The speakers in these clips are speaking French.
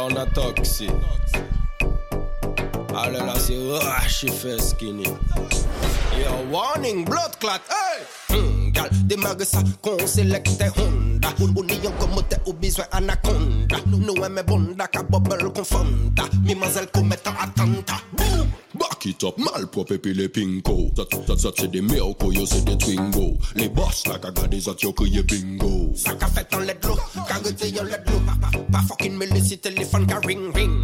on a toxic. All I see, oh, she face skinny. Your warning, blood clot, hey! Mm, gal, démarre ça, qu'on sélecte Honda. On y en comme au besoin anaconda. Nous, on met bonda, qu'à bubble confunda. Mimazelle commettant attentat. Boum! Lock it up, malprop epi le pinko Zot, zot, zot, se de merko, yo se de twingo. Le boss la ka gade zot, yo kriye bingo. Sa ka fet an ledlo, ka rete yo ledlo Pa, pa, pa fokin me lesi telefon ka ring ring.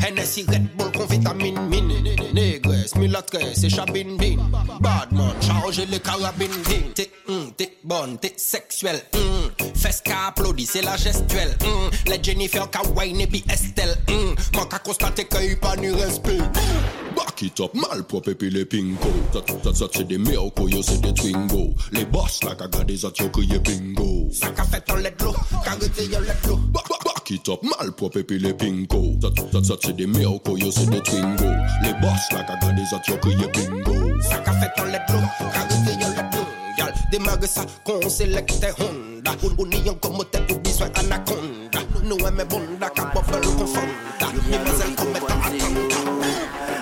Hennessy Red Bull kon vitamine min Negres, milatres, se chabin bin Badman, charge le karabin din Te, mm, te bon, te seksuel mm. Fes ka aplodi, se la gestuel mm. Le Jennifer ka wine epi Estelle Mwen ka konstate ke yu pa ni respect Back it up, malpropre puis les pinko Ça, ça, ça c'est des miracles, yo c'est des twingo. Les boss la yo bingo. Ça ka fait en let l'eau, ka rete yo let l'eau. Back, back, back it up, malpropre puis les pinko Ça, ça, ça c'est des miracles, yo c'est des twingo. Les boss la yo bingo. Ça ka fait en let l'eau, ka rete yo l'eau. Gal, démarre ça, qu'on sélecte Honda. Ou niyon komote ou besoin anaconda Nous aimons bonda, ka bubble confonda Mimazelle commettent attentat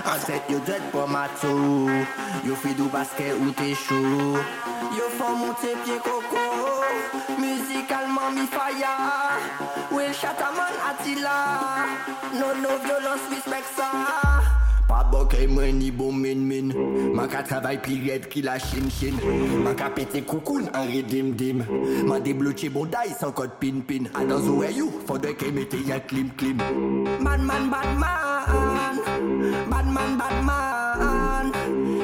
Pansèt yo dred pou mato Yo fidou baske ou te chou Yo fò moutè pye koko Muzikalman mi faya Wil chataman atila Non no violans respect sa Pa bokè mwen ni bon men men. Man ka travay pi red ki la chen chen Man ka pete koukoun an redim dim. Man debloche bonday san kote pin pin. A dan zo e you fò de ke mete ya klim. Klim Man man man man. Bad man bad man.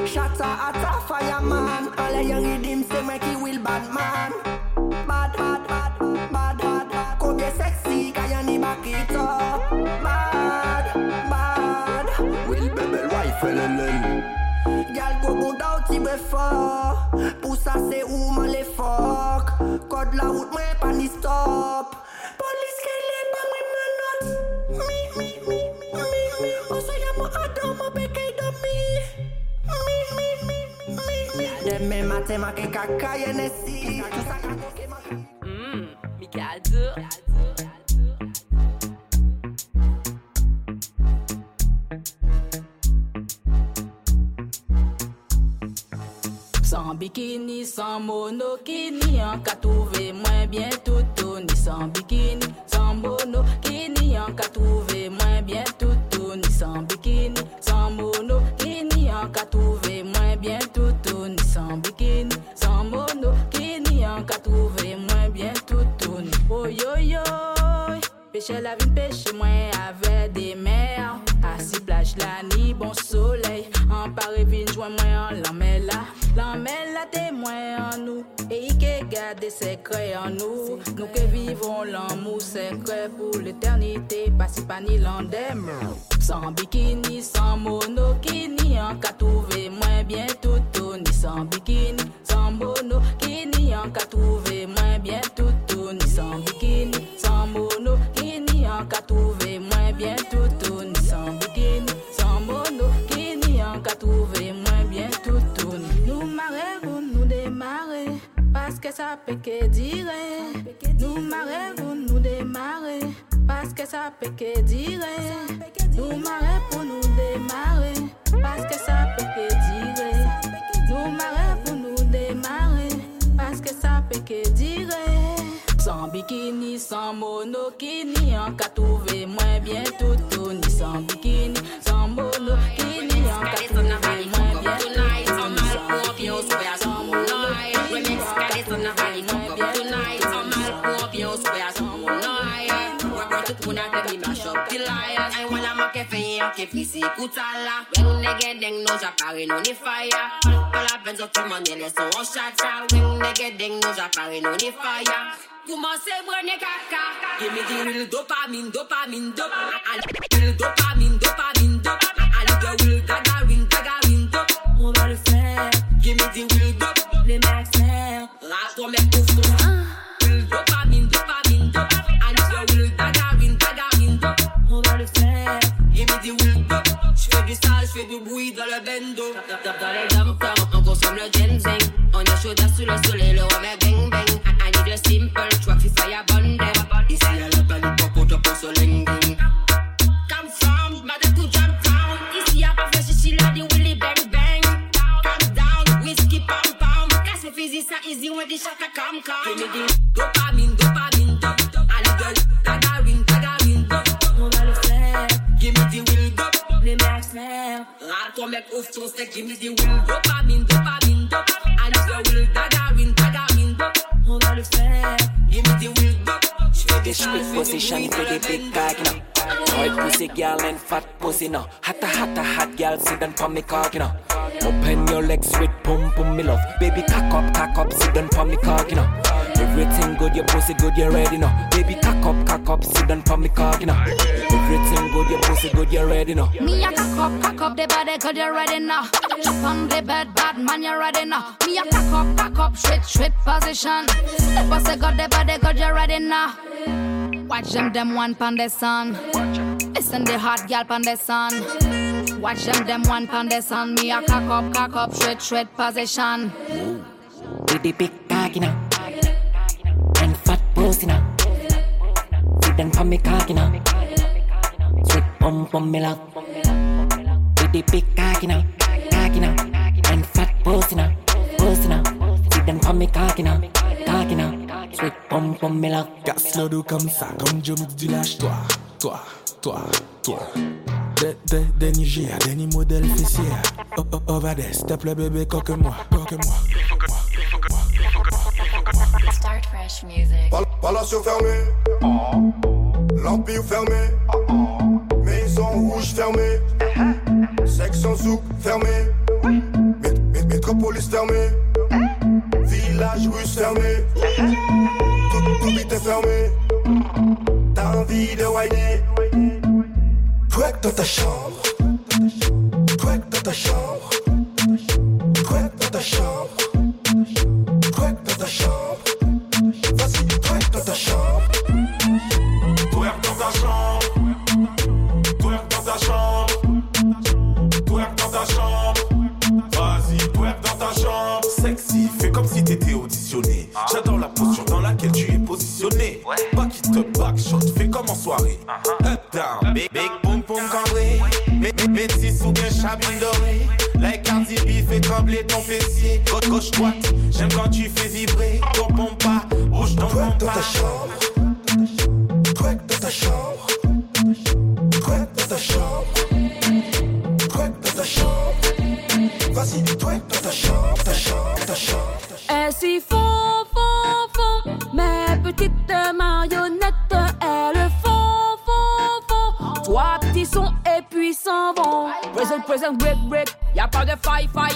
Shatter at a fireman. All a young redim say make he will bad man. Bad bad bad bad bad Kobe sexy kaya ni back it up. Bad bad. Will bebe rifle lel Gal go bon down ti bre Pour ça c'est où man les fuck. Code la route mwen pa ni stop Tema, tema, que caca y en ese. Mmm, mi gal. Sans bikini, sans monokini, en ka trouvé moins bien tout ni sans bikini, sans monokini, en ka trouvé moins bien tout ni sans bikini, sans monokini, en ka trouvé moins bien tout ni sans bikini, sans monokini, en ka trouvé moins bien tout ni oh yo yo, pêcher la vie, pêcher moins avec des mers, assis plage la ni bon soleil, en Paris vin joint moins en l'emmela, l'emmela témoin en nous, et il garde des secrets en nous, nous que vivons l'amour secret pour l'éternité, pas si pas ni l'endem. Sans bikini, sans monokini, en cas trouvé moins bien tout ni. Sans bikini, sans monokini, en cas trouvé moins bien tout ni. Sans bikini, sans monokini, en cas trouvé moins bien tout ni ça peut que dire. Nous marrons, nous démarrer, parce que ça peut que dire. Nous marrons pour nous démarrer, parce que ça peut que dire. Nous marrons pour nous démarrer, parce que ça peut que dire. Sans bikini, sans monokini, en cas trouvé moins bien tout ni sans bikini, sans monokini, en cas trouvé moins ke feyen, ke plisi kouta la Weng nege deng nou japare nou ni faya Pou la pen zo ki manye leson ou chata Weng nege deng nou japare nou ni faya Kouman se mwene kaka Gemi di dopamine, dopamine, dopamine Al wil dopamine. J'fais des Split position for the big cock, you know. Pussy girl and fat pussy, now. Hotta, hotta, hot girl, sit down for me cock, you know. Open your legs with pum pum, me love. Baby, cock up, cock up, sit down for me cock, you know. Everything good, your pussy good, you ready, now. Baby, cock up, cock up, sit down for me cock, you know. Everything good, your pussy good, you ready, now. Me a cock up, cock up the body, cause you're ready now. Jump on the bed, bad man, you're ready now. Me a cock up, cock up, straight, straight position. Step us a got the body, cause you're ready now. Watch them, them one pon the sun. Listen the hot gal pon the sun. Watch them, them one pon the sun. Me a cock up, cock up, straight, straight position. The big cock, you close now. Sit me me. With the big and fat pussy pussy me me comme ça, comme Joe du lâche-toi, toi, toi, toi. Dé dé des Nigeria, des fessiers. Oh, oh, oh, Vades, tape le bébé, coque-moi, coque-moi. Start fresh music. Pal- Palacio fermé, l'Empire fermé, Maison rouge fermée, section souk fermé, Mét- mét- métropolis fermée, village russe fermé, tout, tout vite est fermé. T'as envie de whiner, twerk dans ta chambre, twerk dans ta chambre, twerk dans ta chambre, J'adore la posture dans laquelle tu es positionné. Back it up, back shot, fais comme en soirée. Up down, big, big boom boom cambré. Métis ou bien chabine dorée. Like Cardi B, fais trembler ton fessier. Gauche, gauche, droite, j'aime quand tu fais vibrer. Ton pompa, bouge ton Twerk dans pompa. ta chambre. Twerk dans ta chambre. Twerk dans ta chambre. Twerk dans ta chambre. Vas-y, twerk dans ta chambre, ta chambre, ta chambre. Ainsi font, font, font Mes petites marionnettes Elles font, font, font. Trois petits sons et puis s'en vont. Present, present, break, break. Y'a pas de faille, faille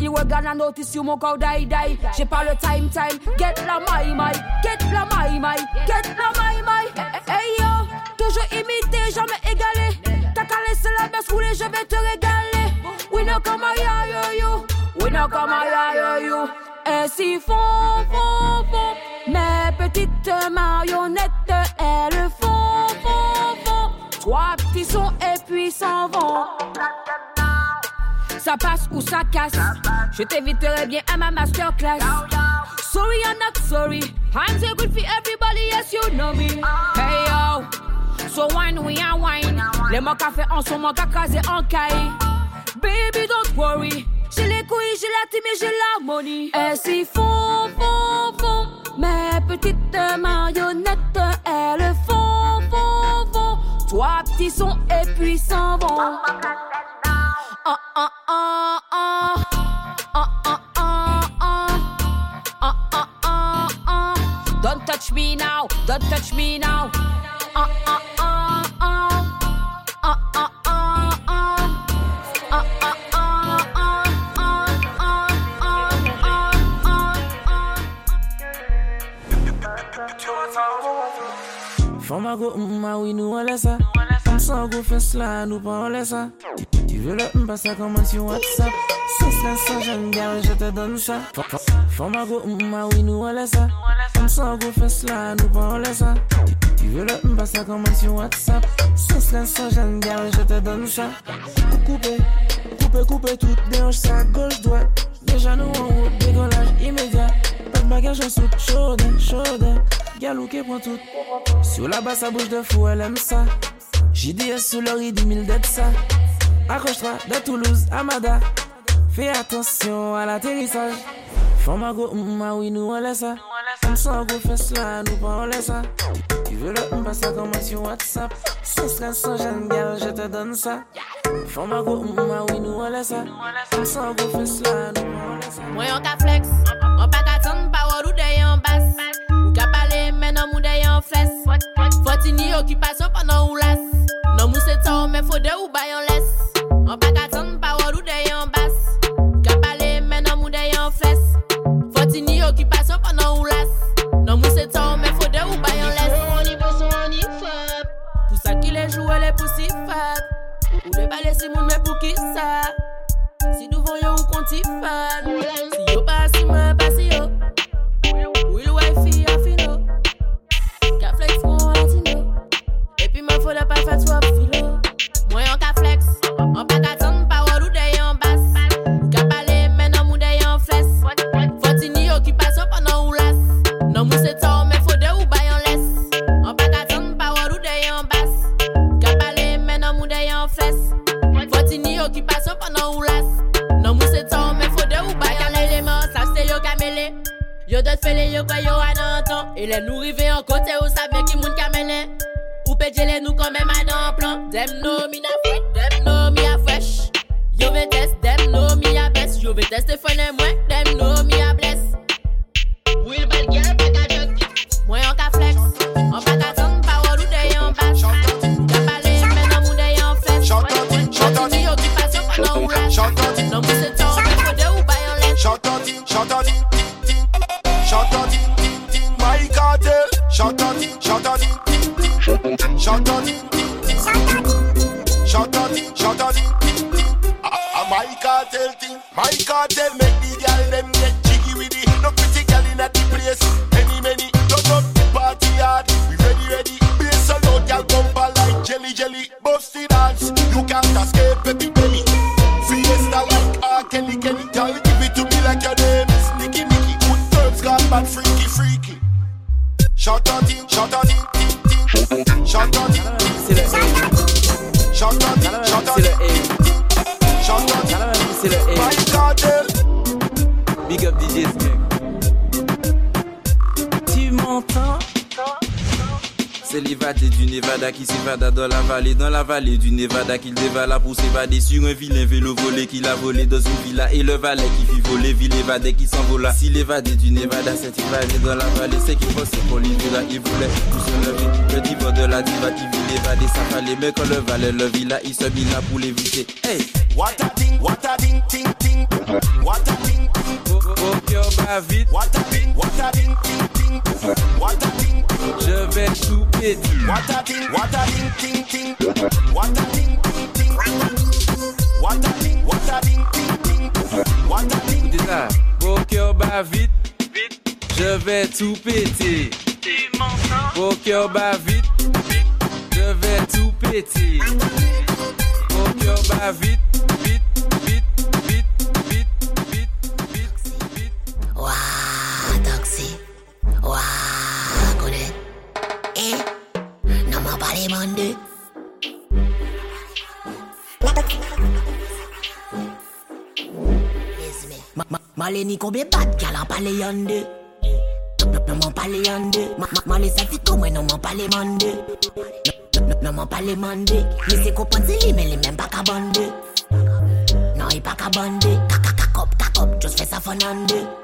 You were gonna notice you mon corps die, die. J'ai pas le time, time. Get la maille, maille. Get la maille, maille. Get la maille, maille. Hey yo. Toujours imité, jamais égalé. T'as qu'à laisser la baisse rouler, je vais te régaler. We know come ya yo yo. We know come a ya yo yo Ainsi font, font, font Mes petites marionnettes Elles font, font, font Trois petits sons et puis s'en vont ça passe ou ça casse. Je t'inviterai bien à ma masterclass. Sorry, I'm not sorry. I'm so good for everybody, yes, you know me. Hey yo, so wine, we are wine. Les mots en sont mon cacasé en caille. Baby, don't worry. J'ai les couilles, j'ai la team et j'ai l'harmonie. Ainsi font, font, font. Mes petites marionnettes, elles font, font, font. Trois petits sons et puis s'en vont. Ah, ah, ah, ah. Ah, ah, ah, ah. Ah, ah, ah, ah. Don't touch me now, don't touch me now. Femme go, ma oui, nous on laisse ça. Comme ça, go, fais cela, nous pas on laisse ça. Tu, veux le m'pas ça comment sur WhatsApp? Sans cela, sans jeune gars, je te donne ça. Femme go, ma oui, nous on laisse ça. Comme ça, go, fais cela, nous pas on laisse ça. Tu, veux le m'pas ça comment sur WhatsApp? Sans cela, sans jeune gars, je te donne ça. Couper, couper, couper tout, déhanche ça, gauche, droite. Déjà nous en route, décollage immédiat. Pas de bagage en soute, chaude, chaude. Galou qui prend tout. Sur la basse, sa bouche de fou, elle aime ça. JDS sous leur i 10 000 d'être ça. Accroche-toi de Toulouse, Amada. Fais attention à l'atterrissage. Femme à go, mm, ma oui, nous on laisse ça. Comme ça, on go fesse là, nous pas on laisse ça. Tu veux le m'pas, ça commence sur WhatsApp. Sans stress, sans gêne, girl, je te donne ça. Femme à go, mm, ma oui, nous on laisse ça. Comme ça, on go fesse là, nous pas on laisse ça. Moi, on ka flex, on pas qu'attendre, pas ou d'œil en basse. Pati ni okipasyon panan ou las Nan mou se tan ou men fode ou bayan les An pa katan okupasyon panan ou las Non mou se ton men fode ou bayon les éléments Sav se yo kamele Yo dot fele yo kwa yo anan ton E le nou rive an kote ou sa men ki moun kamene Ou pe jele nou kon men madan plan. Dem no mi na fwet, dem no mi Yo ve test, dem no mi a best. Yo ve test e mwen, cartel thing, my cartel make the girl them get jiggy with it. No pretty girl in the place. Many many, turn up the party hard. We ready ready. Bass a loud girl bumper like jelly jelly. Bust the dance, you can't escape baby belly. Fiesta like R. Kelly Kelly. Girl, give it to me like your name is Nicky Nicky. Good terms gone bad, freaky freaky. Shout out it, shout out it, shout out it. C'est le A, Shout out it, shout out le it, Chante-moi. C'est le A. Big up DJ Smack. C'est l'évadé du Nevada qui s'évada dans la vallée, dans la vallée du Nevada qu'il dévala pour s'évader sur un vilain vélo volé qu'il a volé dans une villa et le valet qui fit voler, ville évadé qui s'envola. Si l'évadé du Nevada s'est évadé dans la vallée, c'est qu'il pensait pour l'hiver, il voulait tout se lever. Le diva de la diva qui vit l'évadé, ça fallait, mais quand le valet le villa, il se mit là pour l'éviter. Hey! What a ding, ting, ting. What a Au cœur bat vite, What a thing, what a ding, ting, ting. What a thing, je vais tout péter. what a thing, what a ding, ting, ting. What a thing, ting, ting. What a thing, what a ding, ting, ting. What a. Écoutez ça. Au cœur bat vite, je vais tout péter. Au cœur bat vite, je vais tout péter. Au cœur bat vite, vite, vite, waa taksi, waa konet, e, nan mwen pale mande. Male ni koube bat gala pale yande, nan mwen pale yande. Male sa fito mwen nan mwen pale mande, nan mwen pale mande. Li se kopan se li men li non, non, non men baka bande, nan yi baka bande. Kakakakop kakop, just fesa fanande.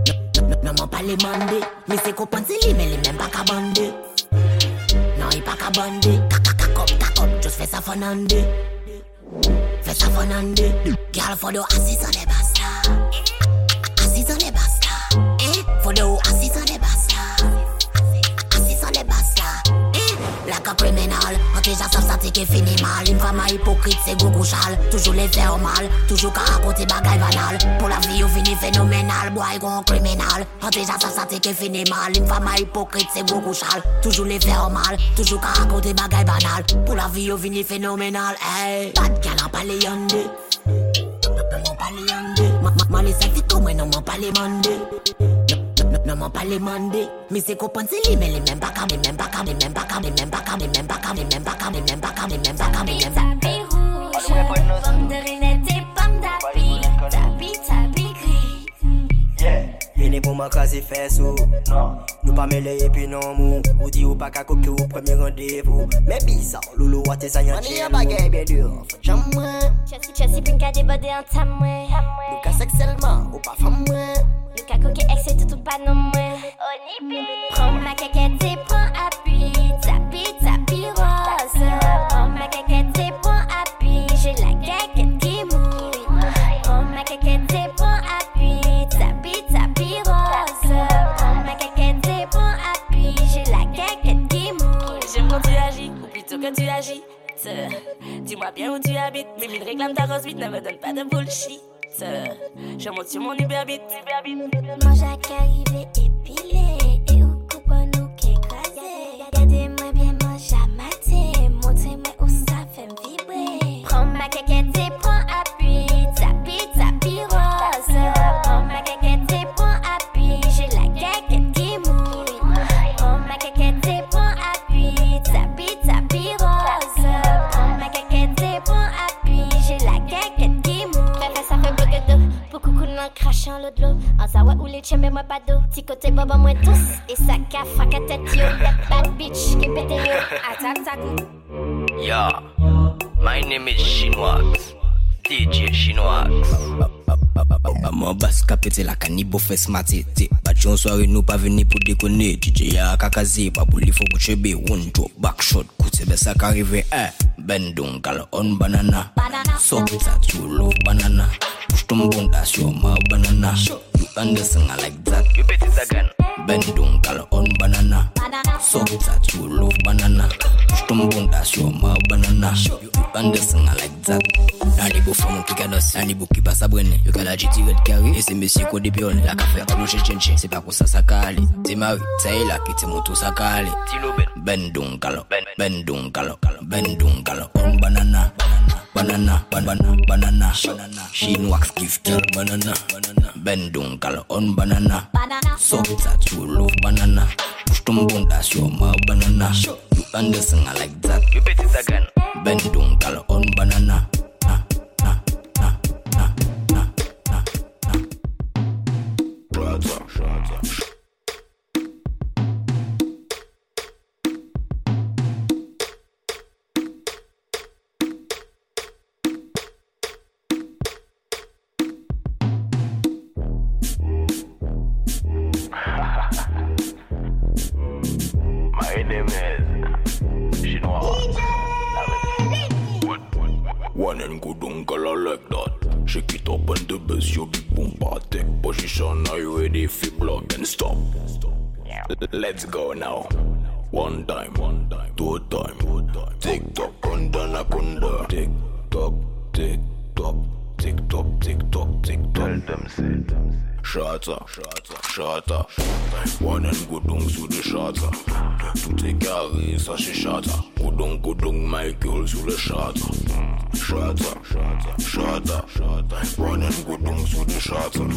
nan man pale mande Mi se ko panse li men li men pa ka bande Nan yi pa ka bande Kaka kakop kakop fe sa Fe sa Gyal asis basta Asis basta asis basta Laka kriminal, an ki jasap sa ti ki fini mal Im fama hipokrit se gougou chal, toujou le fè o mal Toujou ka akonti bagay banal, pou la vi yo vini fenomenal Boy gon kriminal, an ki jasap sa ti ki fini mal Im fama hipokrit se gougou chal, toujou le fè o mal Toujou ka akonti bagay banal, pou la vi yo vini fenomenal hey. Bad gal an pale yande, an pale yande Mali sa fito mwen an man pale mande Maman pa le mande Mi se ko panse li men li men baka Li men baka, li men baka, li men baka Li men baka, li men baka, li men baka Li men baka, li men baka Tabi rouge, pomme de renette et pomme d'api. Tabi, tabi gris. Vini pou man kaze fesou Nou pa mele epi nan mou. Ou di ou pa kako ki ou premi randevou Mè bizan, loulou wate zayan chè Mani yon bagay bè dur, fò chan mwen Chassi, chassi, pinka de bode an tam mwen Nou ka sekselman, ou pa fam mwen Ka koke ex et tout ou pas Prends ma et prends appui Prends ma caquette et prends J'ai la qui Prends ma et prends appui Prends ma prends J'ai la qui J'aime quand tu agis, ou plutôt quand tu agis. Dis-moi bien où tu habites, mais mille réclame ta rose vite, ne me donne pas de bullshit. J'ai monté mon hyperbite. Mange à calivé épilé. dodlo An sa wè ou le cheme mwen pa do Ti kote boba mwen tous. E sa ka faka tet yo. Let bad bitch ke pete yo. Atak takou Yo, my name is Shinwax DJ Shinwax Maman bas ka pete la kanibo fes matete. Batyon sware nou pa veni pou dekone. DJ ya kakaze, babou li fo goutchebe One drop, back shot, koutebe sa ka rive. Eh. Bendon, kal on banana. Sok sa tu love banana. Push ton bon that's your my banana. You understand I like that. Repeat it again. Bend down gal on banana. So that you love banana. Push ton bon that's your my banana. You understand I like that. Nan li bo fwa moun ki kanos Nan li bo ki pa sa brene Yo ka la jiti red kari E se mesye ko de pion. La ka fe aloche chenche Se pa ko sa sa ka ale Te mari, sa e la ki te moto sa ka ale Ben. Down gal Ben down gal Ben down gal on banana Banana, banana, banana. Banana. Sheen wax give girl banana. Ben down gal on banana. So that you love banana. Push ton bon that's your my banana. You understand I like that. Repeat it again. Ben down gal on banana shatter. One and go down sous le shatter. Tout est carré, ça c'est shatter. Go down, go down, my Michael sous le shatter shots up, shots up, shots up, shots up. Running good on to the shots up.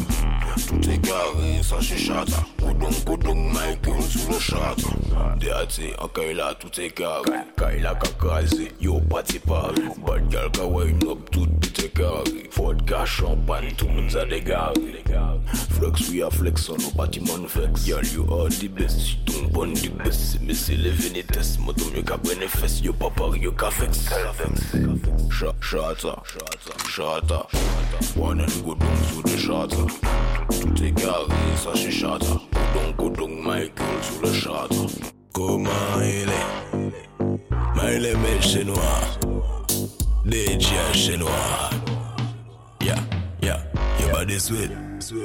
To take care of such a shot. Good on, good on, my gun to the shot up. That's it, a Kaila to take care of. Kaila Kakazi, your party party. Bad girl, can wind up to take care of. Vodka, champagne, two months at the galley. Flex, we are flex on a party man flex. Girl, you are the best. Don't burn the best. Me see living it test. Motum, you can benefit. You papa, you can fix. Shot shata, shata. One and go down le chata. Tout est carré, ça c'est chata. Go down, go down, Michael sous le chata. Comment il est Mais il est mais chez noir DJ chez Yeah, yeah, your body sweet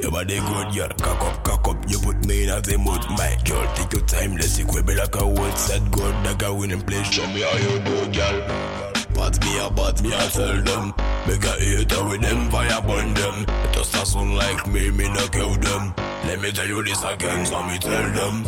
Your body good, girl. Cock up, cock up. You put me in a the mood. My girl, take your time. Let's see be like a word said good. Like a winning place. Show me how you do, girl. Pat me a pat me a tell them. Make a hater with them fire burn them. Just a son like me, me no kill them. Let me tell you this again, so me tell them.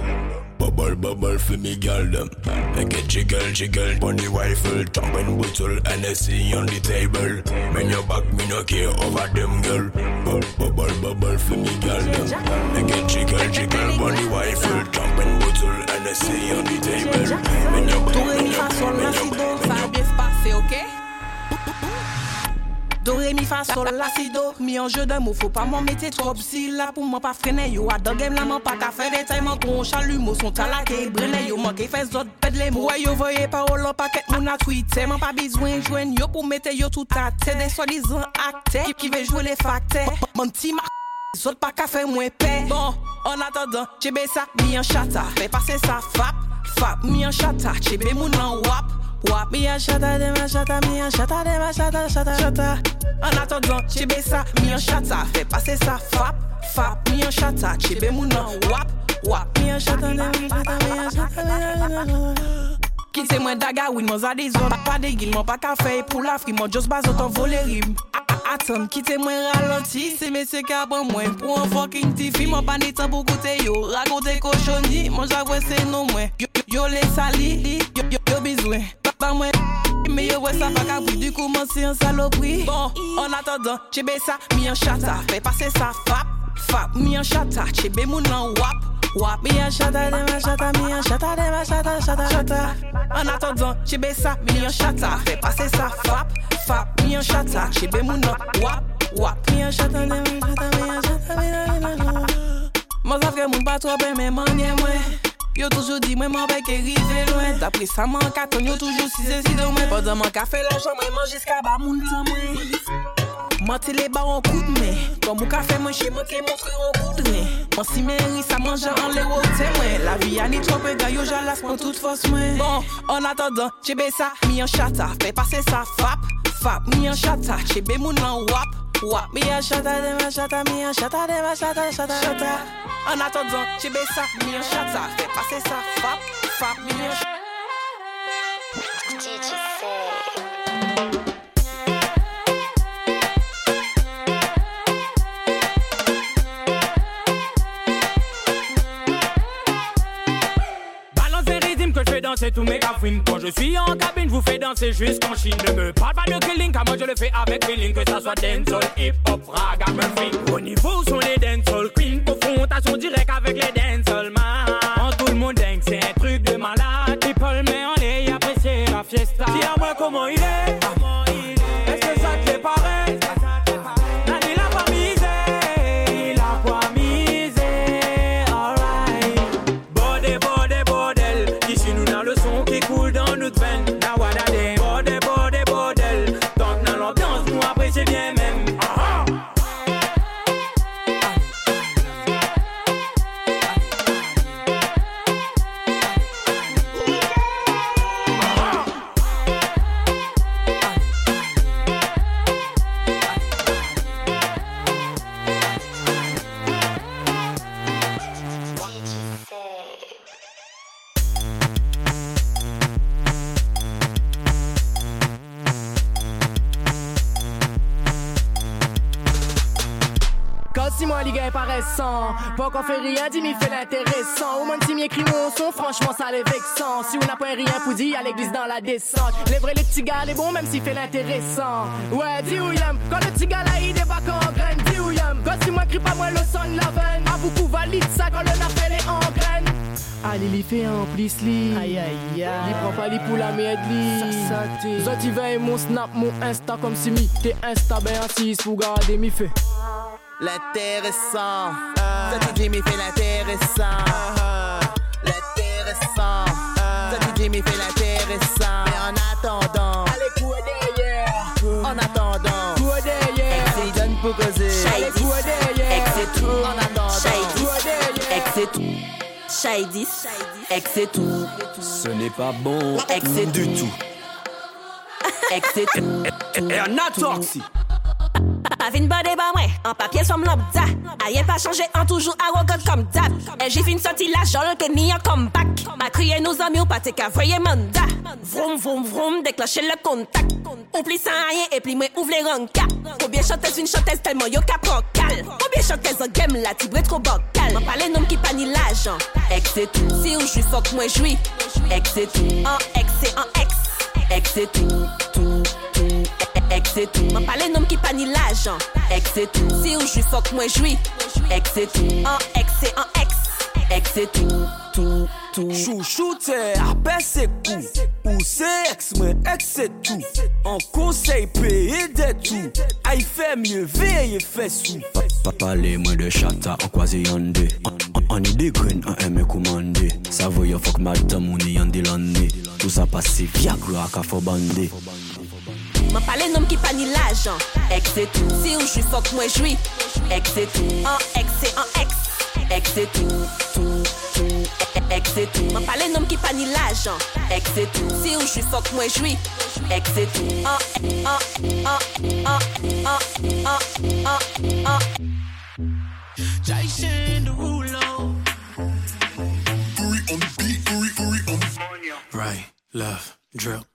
Bubble, bubble for me, girl them. Make it jiggle, jiggle, bunny rifle, jumping bottle, NSC on the table. Man your back, me no care over them, girl. Bubble, bubble, bubble for me, girl them. Make it jiggle, jiggle, bunny rifle, jumping bottle, NSC on the table. Man your back, Do ré man mi your fa c'est ok? Do, re, mi, fa, sol, la, si, do. Mi an je de mou, fò pa mò mette trop. Si la pou mò pa frene yo. A do gem la mò pa ka fè detay Mò kon chalu mò son talake Brene yo. Mò ke fè zot ped le mò Wè yo voye parol an paket moun a tweete Mò pa bizwen jwen yo pou mette yo tout a te De swadizan akte Ki ve jwe le fakte Mò ti ma zot pa ka fè mwen pe Bon, an atadan, chebe sa mi an chata. Fè pase sa fap, fap mi an chata. Chebe moun an wap Wap mi an chata, de an chata, mi an chata, de an chata, chata, chata. An atodon, chebe sa, mi an chata, fe pase sa Fap, fap, mi an chata, chebe mounan Wap, wap, mi an chata, dem an chata, mi an chata, mi an chata Kite mwen daga win, mwen zade zon. Pa de gil, mwen pa ka fey pou la fri Mwen jos bazot an vole rim. Atan, kite mwen ralenti. Se mesye ka ban mwen Pou an fokin ti fi. Mwen pa netan pou koute yo Rakote koshoni. Mwen javwe se nou mwen Yo, yo, yo le sali Yo, yo, yo bizwen. Par mwen, meye wè sa pa kabou Du kou mwen se yon salopri. Bon, an atadan, chebe sa, mi an chata. Fè pase sa, fap, fap, mi an chata. Chebe moun lan wap Wap, mi an chata, de ma chata, mi an chata, De ma chata, chata, chata. An atadan, chebe sa, mi an chata. Fè pase sa, fap, fap, mi an chata. Chebe moun an, wap, wap. Mi an chata, de ma chata, mi an chata, mi an chata Mwen sa fke moun pa trope, men manye mwen. Yo toujou di mwen mwen beke rive lwen. Dapri sa man katon yo toujou si se si de mwen. Podan man ka fe la chan mwen man jiska ba moun tan mwen. Mwen te le bar an kout mwen. Kon mou ka fe mwen che mwen ke mwen fre an kout mwen. Mwen si men ri sa manja an le wote mwen. La vi an ni trope ga yo jalas mwen tout fos mwen. Bon, an atadan, chebe sa, mi an chata. Fe pase sa, fap, fap, mi an chata. Chebe moun an wap, wap. Mi an chata, de ma chata, mi an chata, dem an chata, chata, chata. En attendant, chebe sa mi an chata Fè pase sa fap, fap mi an chata danser tous mes cafouines Quand je suis en cabine, je vous fais danser jusqu'en Chine. Ne me parle pas de killing, car moi je le fais avec feeling. Que ça soit dancehall, hip-hop, ragamuffin. Au niveau sont les dancehall queens. Confrontation directe avec les dancehall man. En tout le monde dingue, c'est un truc de malade. People met en l'air, apprécier la fiesta. Dis à moi comment il est Pas qu'on fait rien, dis m'y fait l'intéressant. Au moins si m'écrit mon son, franchement ça les vexant. Si on n'a pas rien pour dire à l'église dans la descente. Les vrais les petits gars, les bons même s'il fait l'intéressant. Ouais, dis où y'aime Quand le petit gars là il débarque en graine Dis où y'aime Quand si moi crie pas moi le son de la veine. À beaucoup valide ça quand le nafel est en graine Allez, il fait en plus li Aïe aïe aïe. Il prend pas li pour la merde li Ça ça veille mon snap, mon insta comme si mi T'es insta. Ben assis pour garder mi fait L'intéressant. Ça dit Jimmy fait l'intéressant. L'intéressant. Ça dit Jimmy fait l'intéressant. Mais en attendant. Allez, derrière En attendant. Quoi derrière Ex donne pour causer. Allez, quoi derrière Ex et tout. En attendant. Quoi derrière Ex et tout. Shady. Ex tout. Ce n'est pas bon Ex du tout. Ex et tout. Et on a Pas fin body An papye som lop da. Ayen pa chanje an toujou arogant kom dab E jifin soti la jol ke ni an kom bak Pa kriye nou zami ou pa te ka vreye manda Vroum vroum vroum dekloche le kontak Ou pli san ayen e pli mwen ouvle ranka Koubyen chantez vin chantez telman yo ka prokal Koubyen chantez an gem la ti bre tro bokal Man pale nom ki pa ni la jan Ek se tou Si ou jwi fok mwen jwi Ek se tou An ek se an ek Ek se tou tou Ek se tou Mwen pale nom ki pa ni l'ajan Ek se tou Se ou jwi fok mwen jwi Ek se tou An ek se an ek Ek se tou Tou Tou Chouchou te apè se kou Ou se eks mwen ek se tou An konsey peye de tou A y fe mye veye fe sou Pa pale mwen de chata an kwaze yande An y de gren an eme koumande Sa voye fok madam ou ni yande lande Tout sa pase viagro ak a fo bande Mwen pale nom ki pa ni se Se ou jwi fok mwen jwi Ek se tou An ek se an ek Ek se tou Tou Tou Ek se tou Mwen pale nom ki pa ni lajan Ek se tou Se ou jwi fok mwen jwi Ek se tou An ek on the. Right, left, drill.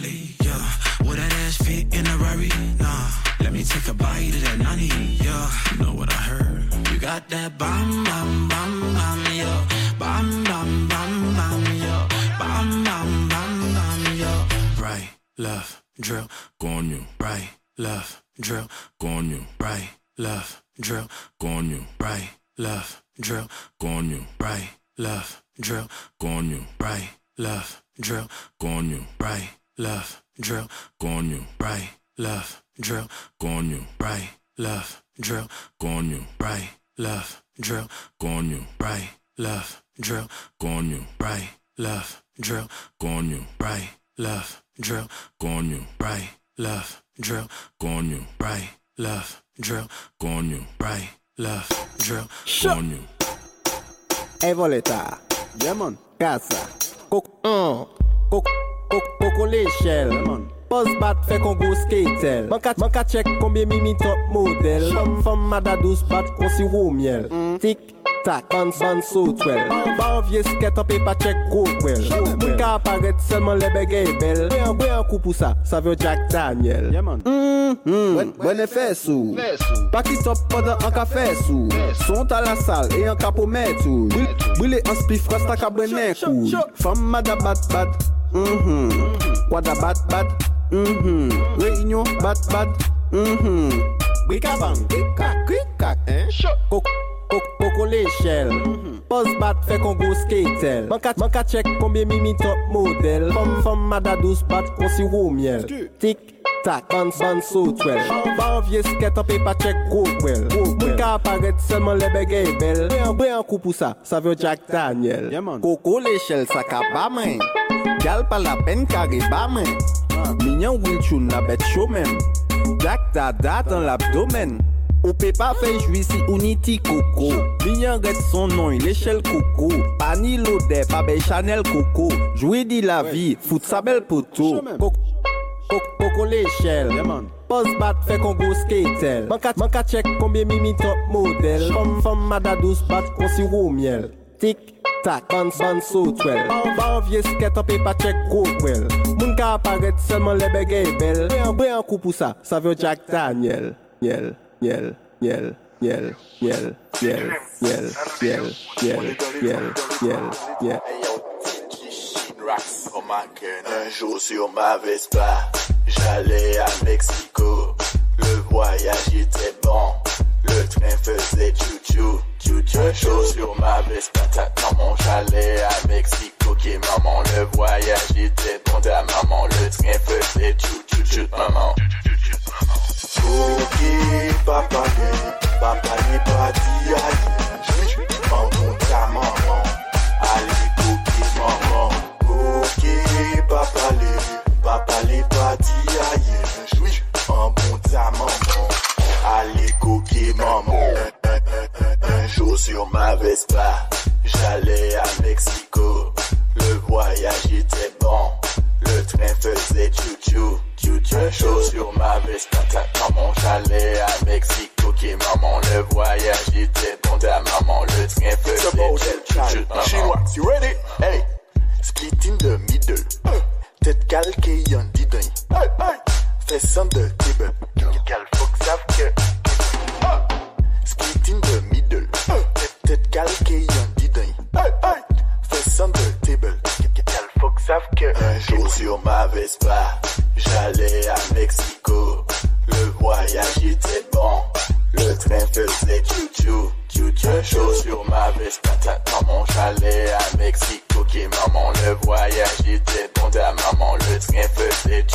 Lick on the lolly, yeah. Would that ass fit in a Rari? Nah. Let me take a bite of that nani, yeah. You know what I heard? You got that bam bam bam bam, yeah. Bam bam bam bam, yeah. Bam bam bam bam, yeah. Right, left, drill, you. Right, left, drill, you. Right, left, drill, go on you. Right, left, drill, go on you. Right, left, drill, go on you. Right, left, drill, go on you. Right, left, drill, go on you. Right, left, drill, go on you. Right, left, drill, go on you. Right, left, drill, go on you. Right, left, drill, go on you. Right, left, drill, go on you. Right, left, drill, go on you. Right, left, drill, go on you. Right, left, drill, go on you. Right, left, drill, go on you. Evoleta, Diamond, Casa, Coco, Coco, Coco l'échelle, Poz bat fe kon go skatel Man ka chek konbyen mi mi top model. Fom mada dos bat kon si wou miel. Tik tak, ban ban so twel Ba anvye sket an pe pa chek go kwel Moun ka aparet selman lebe gey bel Bwe an bwe an kou pou sa, sa vyo Jack Daniel. Mm, mm. Bwene bon fe sou. Paki top podan an ka fe sou. Sont a la sal e an ka pou metou Bwile an spif rasta ka bwene kou Fom mada bat bat. Mm-hmm. Kwa da bat bat. mhm, réunion, bat, bat, mhm, bricabang, cricac, cricac, hein, choc, coco, coco l'échelle, mm-hmm. pose bat, fait Congo skatel, banca, banca check, combien mimi top modèle, femme, femme, mada douce bat, on s'y roule miel, tic, Tak, ban ban sou twel. Ba anvye sket anpe pa chek gokwel Moun ka aparet selman lebe gey bel. Bre an kou pou sa, sa vyo Jack Daniel. Koko lechel sa ka ba men. Gal pa la pen kare ba men. Minyan wil choun na bet show men. Dak ta dat an l'abdomen. Ou pe pa fej jwi si uniti koko. Minyan ret son non l'échelle koko. Pa ni lode, pa be chanel koko. Jwi di la vi, fout sa bel poto. Koko l'échelle Pos bat fe kon go skatel Man ka chek konbyen mimi top model. Fom fom mada dos bat kon si ro miel. Tik tac, ban, ban, so twel Ban vieux skate up et pas check go well Moun ka bégayes belles Boué un, boué un coup pour ça, ça veut Jack Daniel Niel, niel, niel, niel, niel, niel, niel, niel, niel, niel, niel, niel Un jour sur ma Vespa, j'allais à Mexico. Le voyage était bon, le train faisait chou-chou tu te sur ma veste patate dans mon chalet à Mexico qui okay, maman le voyage était bon ta maman le train faisait chou chou chou maman Cookie papa papa ni pas Sur ma Vespa, j'allais à Mexico. Le voyage était bon, le train faisait tchou-tchou. Tchou-tchou chaud sur ma Vespa, ta maman, j'allais à Mexico. Ok maman, le voyage était bon, ta maman, le train faisait tchou-tchou. Chinois, you ready? Hey, split in the middle. Tête calquée, y'en dit Hey, hey. Fessant de table. Gal, faut ça sur ma Vespa, j'allais à Mexico. Le voyage était bon. Le train faisait chou-chou. Un jour sur ma Vespa, ta maman, j'allais à Mexico. Ok, maman, le voyage était bon. Ta maman, le train faisait